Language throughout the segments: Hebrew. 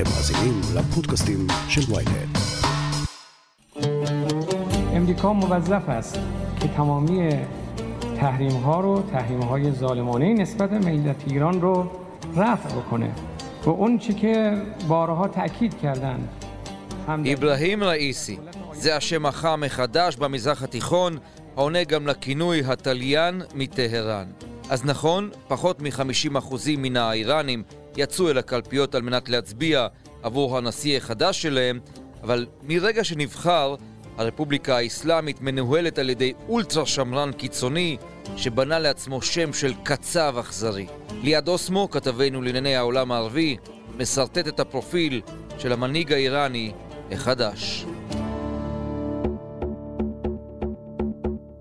אתם מאזינים לפודקאסטים של ויינט. امریکا موظف است که تمامی تحریم ها رو تحریم های ظالمانه نسبت به ملت ایران رو رفع بکنه و اون چی که بارها تاکید کردن אברהים ראיסי, זה השם החם מחדש במזרח התיכון, העונה גם לכינוי התליין מטהרן. אז נכון, פחות מ-50% מן האיראנים יצאו אל הקלפיות על מנת להצביע עבור הנשיא החדש שלהם, אבל מרגע שנבחר, הרפובליקה האסלאמית מנוהלת על ידי אולטרה שמרן קיצוני שבנה לעצמו שם של קצב אכזרי. ליעד אוסמו, כתבנו לענייני העולם הערבי, משרטט את הפרופיל של המנהיג האיראני החדש.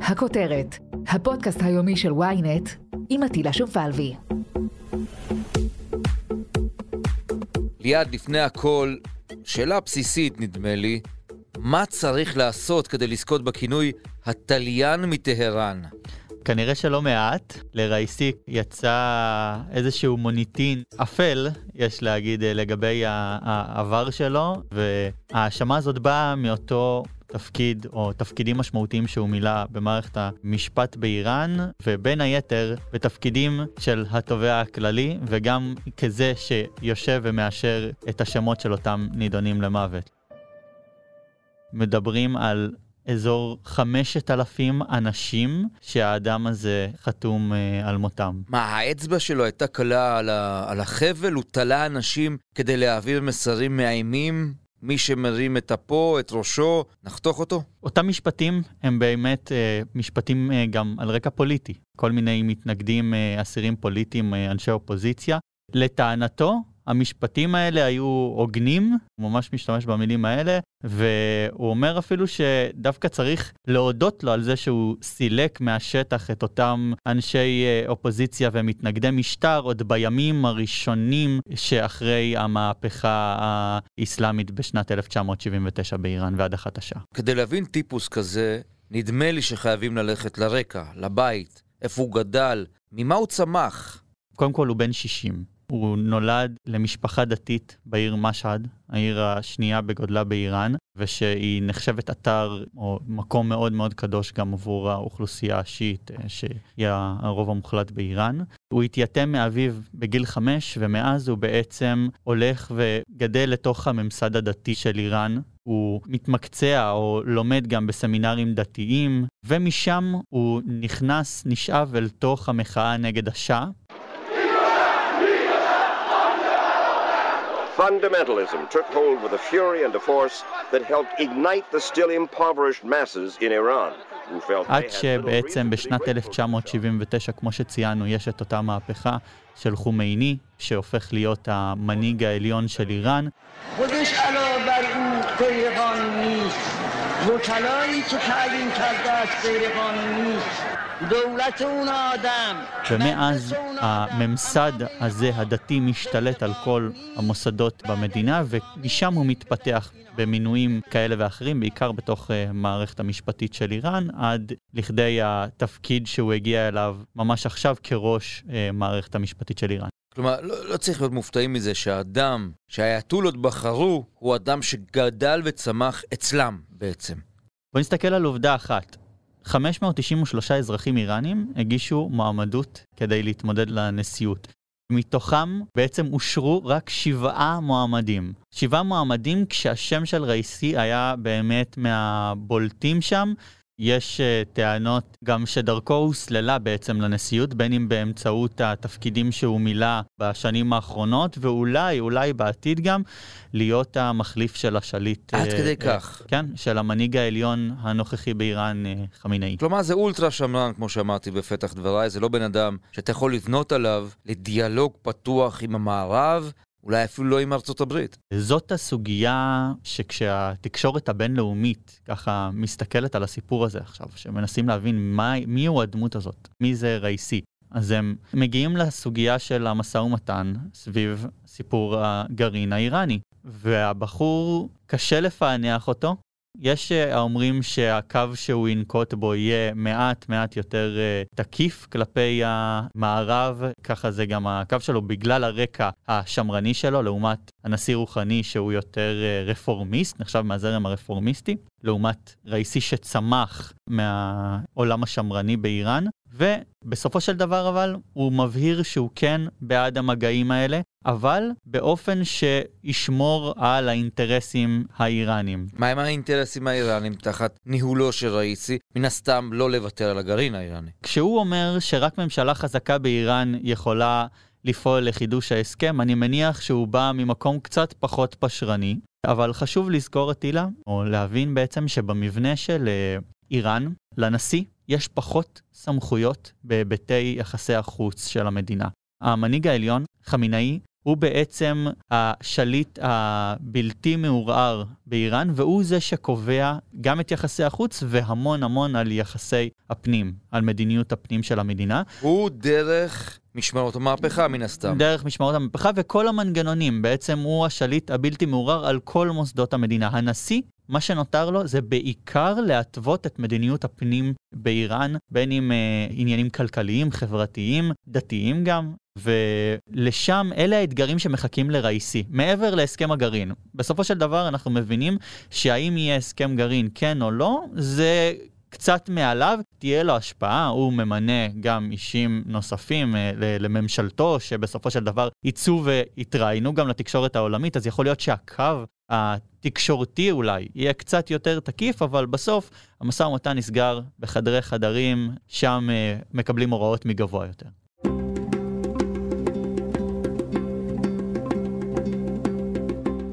הכותרת, הפודקאסט היומי של ynet עם עטילה שומפלבי. ליעד, לפני הכל, שאלה בסיסית נדמה לי, מה צריך לעשות כדי לזכות בכינוי התליין מטהרן? כנראה שלא מעט. לרייסי יצא איזשהו מוניטין אפל, יש להגיד, לגבי העבר שלו, וההאשמה הזאת באה מאותו תפקיד או תפקידים משמעותיים שהוא מילא במערכת המשפט באיראן, ובין היתר בתפקידים של התובע הכללי, וגם כזה שיושב ומאשר את השמות של אותם נידונים למוות. מדברים על אזור 5,000 אנשים שהאדם הזה חתום uh, על מותם. מה, האצבע שלו הייתה קלה על, ה... על החבל? הוא תלה אנשים כדי להעביר מסרים מאיימים? מי שמרים את אפו, את ראשו, נחתוך אותו? אותם משפטים הם באמת uh, משפטים uh, גם על רקע פוליטי. כל מיני מתנגדים, uh, אסירים פוליטיים, uh, אנשי אופוזיציה. לטענתו, המשפטים האלה היו הוגנים, הוא ממש משתמש במילים האלה, והוא אומר אפילו שדווקא צריך להודות לו על זה שהוא סילק מהשטח את אותם אנשי אה, אופוזיציה ומתנגדי משטר עוד בימים הראשונים שאחרי המהפכה האסלאמית בשנת 1979 באיראן והדחת השעה. כדי להבין טיפוס כזה, נדמה לי שחייבים ללכת לרקע, לבית, איפה הוא גדל, ממה הוא צמח. קודם כל הוא בן 60. הוא נולד למשפחה דתית בעיר משהד, העיר השנייה בגודלה באיראן, ושהיא נחשבת אתר או מקום מאוד מאוד קדוש גם עבור האוכלוסייה השיעית, אה, שהיא הרוב המוחלט באיראן. הוא התייתם מאביו בגיל חמש, ומאז הוא בעצם הולך וגדל לתוך הממסד הדתי של איראן. הוא מתמקצע או לומד גם בסמינרים דתיים, ומשם הוא נכנס, נשאב אל תוך המחאה נגד השאה. fundamentalism took hold with a fury and a force that helped ignite the still impoverished masses in Iran. עד שבעצם בשנת 1979, כמו שציינו, יש את אותה מהפכה של חומייני, שהופך להיות המנהיג העליון של איראן. وکلایی که تعیین کرده است غیر قانونی دولت اون آدم. شمع از הממסד הזה הדתי משתלט על כל המוסדות במדינה, ומשם הוא מתפתח במינויים כאלה ואחרים, בעיקר בתוך המערכת המשפטית של איראן, עד לכדי התפקיד שהוא הגיע אליו ממש עכשיו כראש מערכת המשפטית של איראן. כלומר, לא, לא צריך להיות מופתעים מזה שהאדם שהאייתולות בחרו הוא אדם שגדל וצמח אצלם בעצם. בוא נסתכל על עובדה אחת. 593 אזרחים איראנים הגישו מועמדות כדי להתמודד לנשיאות. מתוכם בעצם אושרו רק שבעה מועמדים. שבעה מועמדים כשהשם של רייסי היה באמת מהבולטים שם. יש uh, טענות גם שדרכו הוסללה בעצם לנשיאות, בין אם באמצעות התפקידים שהוא מילא בשנים האחרונות, ואולי, אולי בעתיד גם, להיות המחליף של השליט. עד uh, כדי uh, כך. כן, של המנהיג העליון הנוכחי באיראן, uh, חמינאי. כלומר, זה אולטרה שמרן, כמו שאמרתי בפתח דבריי, זה לא בן אדם שאתה יכול לבנות עליו לדיאלוג פתוח עם המערב, אולי אפילו לא עם ארצות הברית. זאת הסוגיה שכשהתקשורת הבינלאומית ככה מסתכלת על הסיפור הזה עכשיו, שמנסים להבין מה, מי הוא הדמות הזאת, מי זה רייסי. אז הם מגיעים לסוגיה של המשא ומתן סביב סיפור הגרעין האיראני. והבחור, קשה לפענח אותו, יש אה, האומרים שהקו שהוא ינקוט בו יהיה מעט מעט יותר אה, תקיף כלפי המערב, ככה זה גם הקו שלו בגלל הרקע השמרני שלו, לעומת הנשיא רוחני שהוא יותר אה, רפורמיסט, נחשב מהזרם הרפורמיסטי, לעומת ראיסי שצמח מהעולם השמרני באיראן, ובסופו של דבר אבל הוא מבהיר שהוא כן בעד המגעים האלה, אבל באופן שישמור על האינטרסים האיראנים. מה עם האינטרסים האיראנים תחת ניהולו של ראיסי? מן הסתם לא לוותר על הגרעין האיראני. כשהוא אומר שרק ממשלה חזקה באיראן יכולה לפעול לחידוש ההסכם, אני מניח שהוא בא ממקום קצת פחות פשרני, אבל חשוב לזכור, אטילה, או להבין בעצם שבמבנה של אה, איראן, לנשיא יש פחות סמכויות בהיבטי יחסי החוץ של המדינה. המנהיג העליון, חמינאי, הוא בעצם השליט הבלתי מעורער באיראן, והוא זה שקובע גם את יחסי החוץ והמון המון על יחסי הפנים, על מדיניות הפנים של המדינה. הוא דרך משמרות המהפכה מן הסתם. דרך משמרות המהפכה וכל המנגנונים, בעצם הוא השליט הבלתי מעורער על כל מוסדות המדינה. הנשיא, מה שנותר לו זה בעיקר להתוות את מדיניות הפנים באיראן, בין אם אה, עניינים כלכליים, חברתיים, דתיים גם, ולשם אלה האתגרים שמחכים לראיסי, מעבר להסכם הגרעין. בסופו של דבר אנחנו מבינים שהאם יהיה הסכם גרעין כן או לא, זה קצת מעליו, תהיה לו השפעה, הוא ממנה גם אישים נוספים אה, לממשלתו, שבסופו של דבר יצאו ויתראיינו גם לתקשורת העולמית, אז יכול להיות שהקו התקשורתי אולי יהיה קצת יותר תקיף, אבל בסוף המשא ומתן נסגר בחדרי חדרים, שם אה, מקבלים הוראות מגבוה יותר.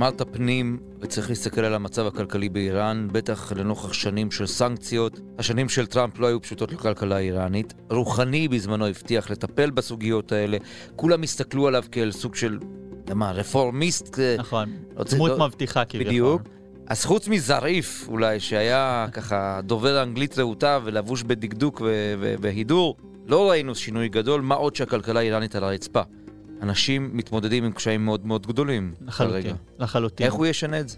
אמרת פנים, וצריך להסתכל על המצב הכלכלי באיראן, בטח לנוכח שנים של סנקציות. השנים של טראמפ לא היו פשוטות לכלכלה האיראנית. רוחני בזמנו הבטיח לטפל בסוגיות האלה. כולם הסתכלו עליו כאל סוג של, אתה מה, רפורמיסט. נכון, לא דמות לא... מבטיחה כביכול. בדיוק. אז חוץ מזריף, אולי, שהיה ככה דובר אנגלית רהוטה ולבוש בדקדוק והידור, לא ראינו שינוי גדול, מה עוד שהכלכלה האיראנית על הרצפה. אנשים מתמודדים עם קשיים מאוד מאוד גדולים. לחלוטין, כרגע. לחלוטין. איך הוא ישנה את זה?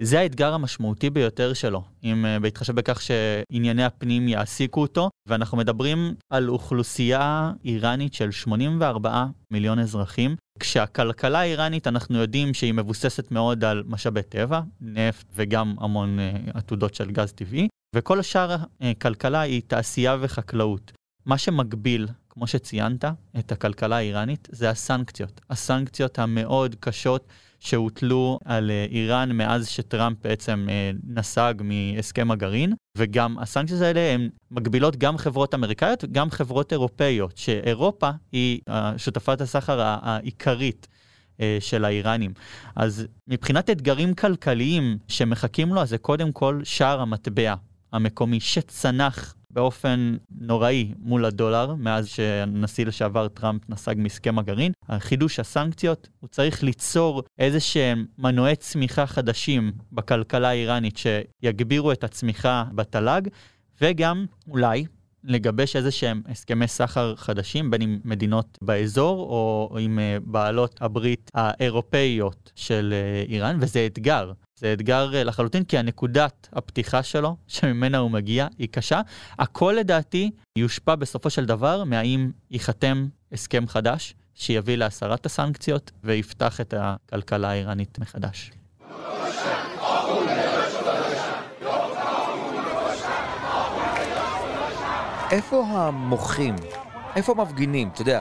זה האתגר המשמעותי ביותר שלו, אם uh, בהתחשב בכך שענייני הפנים יעסיקו אותו, ואנחנו מדברים על אוכלוסייה איראנית של 84 מיליון אזרחים, כשהכלכלה האיראנית אנחנו יודעים שהיא מבוססת מאוד על משאבי טבע, נפט וגם המון uh, עתודות של גז טבעי, וכל השאר הכלכלה uh, היא תעשייה וחקלאות. מה שמגביל כמו שציינת, את הכלכלה האיראנית, זה הסנקציות. הסנקציות המאוד קשות שהוטלו על אה, איראן מאז שטראמפ בעצם אה, נסג מהסכם הגרעין, וגם הסנקציות האלה הן מגבילות גם חברות אמריקאיות, גם חברות אירופאיות, שאירופה היא שותפת הסחר העיקרית. אה, של האיראנים. אז מבחינת אתגרים כלכליים שמחכים לו, אז זה קודם כל שער המטבע המקומי שצנח באופן נוראי מול הדולר, מאז שהנשיא לשעבר טראמפ נסג מהסכם הגרעין. חידוש הסנקציות, הוא צריך ליצור איזה שהם מנועי צמיחה חדשים בכלכלה האיראנית שיגבירו את הצמיחה בתל"ג, וגם אולי לגבש איזה שהם הסכמי סחר חדשים, בין עם מדינות באזור או עם אה, בעלות הברית האירופאיות של אה, איראן, וזה אתגר. זה אתגר אה, לחלוטין, כי הנקודת הפתיחה שלו, שממנה הוא מגיע, היא קשה. הכל לדעתי יושפע בסופו של דבר מהאם ייחתם הסכם חדש, שיביא להסרת הסנקציות ויפתח את הכלכלה האיראנית מחדש. איפה המוחים? איפה המפגינים? אתה יודע,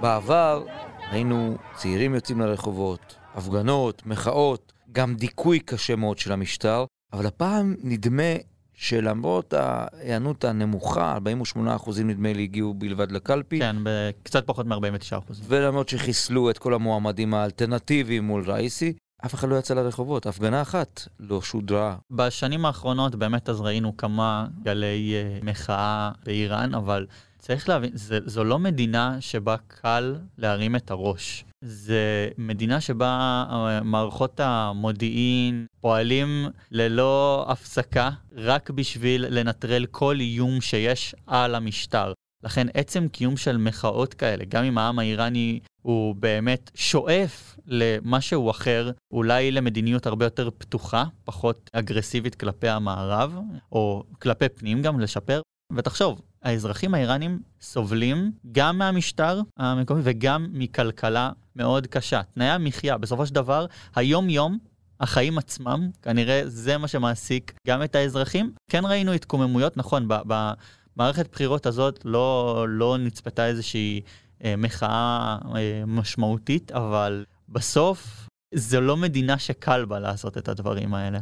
בעבר היינו צעירים יוצאים לרחובות, הפגנות, מחאות, גם דיכוי קשה מאוד של המשטר, אבל הפעם נדמה שלמרות ההיענות הנמוכה, 48% נדמה לי הגיעו בלבד לקלפי. כן, קצת פחות מ-49%. ולמרות שחיסלו את כל המועמדים האלטרנטיביים מול ראיסי, אף אחד לא יצא לרחובות, הפגנה אחת לא שודרה. בשנים האחרונות באמת אז ראינו כמה גלי uh, מחאה באיראן, אבל צריך להבין, זה, זו לא מדינה שבה קל להרים את הראש. זה מדינה שבה uh, מערכות המודיעין פועלים ללא הפסקה, רק בשביל לנטרל כל איום שיש על המשטר. לכן עצם קיום של מחאות כאלה, גם אם העם האיראני הוא באמת שואף למשהו אחר, אולי למדיניות הרבה יותר פתוחה, פחות אגרסיבית כלפי המערב, או כלפי פנים גם, לשפר. ותחשוב, האזרחים האיראנים סובלים גם מהמשטר המקומי וגם מכלכלה מאוד קשה. תנאי המחיה, בסופו של דבר, היום-יום החיים עצמם, כנראה זה מה שמעסיק גם את האזרחים. כן ראינו התקוממויות, נכון, במערכת בחירות הזאת לא, לא נצפתה איזושהי אה, מחאה אה, משמעותית, אבל בסוף זו לא מדינה שקל בה לעשות את הדברים האלה.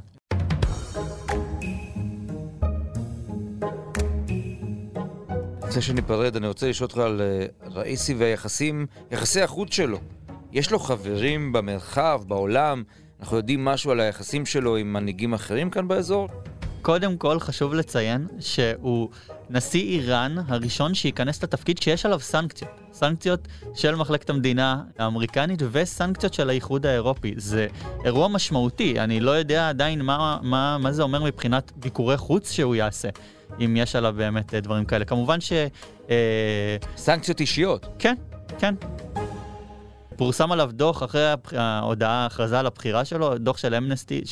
לפני שניפרד, אני רוצה לשאול אותך על אה, ראיסי והיחסים, יחסי החוץ שלו. יש לו חברים במרחב, בעולם? אנחנו יודעים משהו על היחסים שלו עם מנהיגים אחרים כאן באזור? קודם כל חשוב לציין שהוא נשיא איראן הראשון שייכנס לתפקיד שיש עליו סנקציות. סנקציות של מחלקת המדינה האמריקנית וסנקציות של האיחוד האירופי. זה אירוע משמעותי, אני לא יודע עדיין מה, מה, מה זה אומר מבחינת ביקורי חוץ שהוא יעשה, אם יש עליו באמת דברים כאלה. כמובן ש... אה... סנקציות אישיות. כן, כן. פורסם עליו דוח אחרי ההודעה, ההכרזה על הבחירה שלו, דוח של אמנסטי,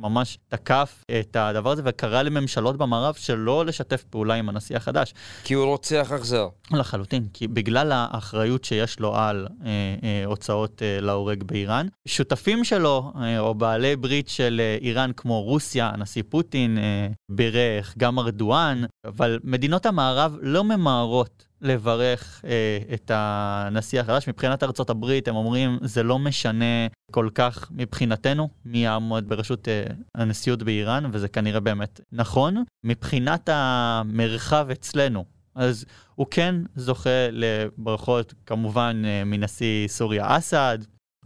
שממש תקף את הדבר הזה וקרא לממשלות במערב שלא לשתף פעולה עם הנשיא החדש. כי הוא רוצח אכזר. לחלוטין, כי בגלל האחריות שיש לו על אה, אה, הוצאות אה, להורג באיראן, שותפים שלו, אה, או בעלי ברית של אה, איראן כמו רוסיה, הנשיא פוטין אה, בירך, גם ארדואן, אבל מדינות המערב לא ממהרות לברך אה, את הנשיא החדש. מבחינת ארצות הברית, הם אומרים, זה לא משנה כל כך מבחינתנו מי יעמוד בראשות אה, הנשיאות באיראן, וזה כנראה באמת נכון. מבחינת המרחב אצלנו, אז הוא כן זוכה לברכות כמובן אה, מנשיא סוריה אסד,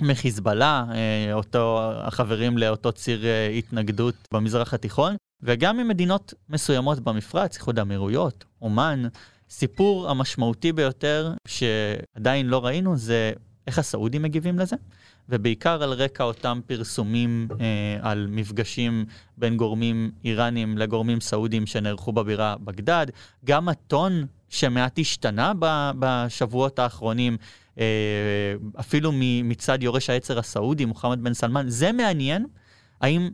מחיזבאללה, אה, אותו, החברים לאותו ציר אה, התנגדות במזרח התיכון, וגם ממדינות מסוימות במפרץ, איחוד האמירויות, אומן. הסיפור המשמעותי ביותר שעדיין לא ראינו זה איך הסעודים מגיבים לזה, ובעיקר על רקע אותם פרסומים אה, על מפגשים בין גורמים איראנים לגורמים סעודים שנערכו בבירה בגדד. גם הטון שמעט השתנה בשבועות האחרונים, אה, אפילו מצד יורש העצר הסעודי, מוחמד בן סלמן, זה מעניין. האם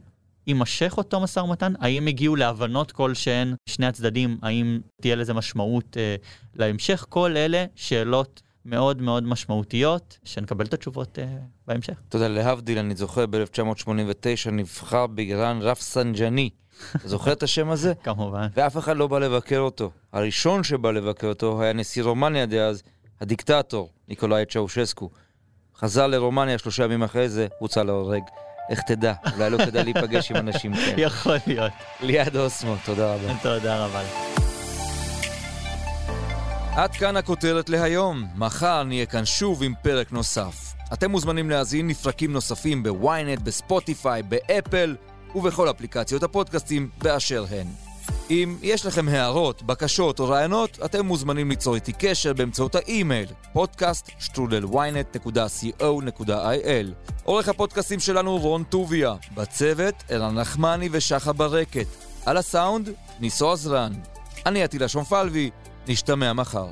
יימשך אותו משא ומתן? האם הגיעו להבנות כלשהן, שני הצדדים, האם תהיה לזה משמעות אה, להמשך? כל אלה שאלות מאוד מאוד משמעותיות, שנקבל את התשובות אה, בהמשך. אתה יודע, להבדיל, אני זוכר, ב-1989 נבחר באיראן רף סנג'ני. אתה זוכר את השם הזה? כמובן. ואף אחד לא בא לבקר אותו. הראשון שבא לבקר אותו היה נשיא רומניה דאז, הדיקטטור, ניקולאי צ'אושסקו. חזר לרומניה שלושה ימים אחרי זה, הוצא להורג. איך תדע? אולי לא כדאי להיפגש עם אנשים כאלה. יכול להיות. ליעד אוסמו, תודה רבה. תודה רבה. עד כאן הכותרת להיום. מחר נהיה כאן שוב עם פרק נוסף. אתם מוזמנים להאזין לפרקים נוספים בוויינט, בספוטיפיי, באפל ובכל אפליקציות הפודקאסטים באשר הן. אם יש לכם הערות, בקשות או רעיונות, אתם מוזמנים ליצור איתי קשר באמצעות האימייל podcast.ynet.co.il עורך הפודקאסטים שלנו רון טוביה, בצוות ערן נחמני ושחה ברקת, על הסאונד ניסו עזרן. אני עטילה שומפלבי, נשתמע מחר.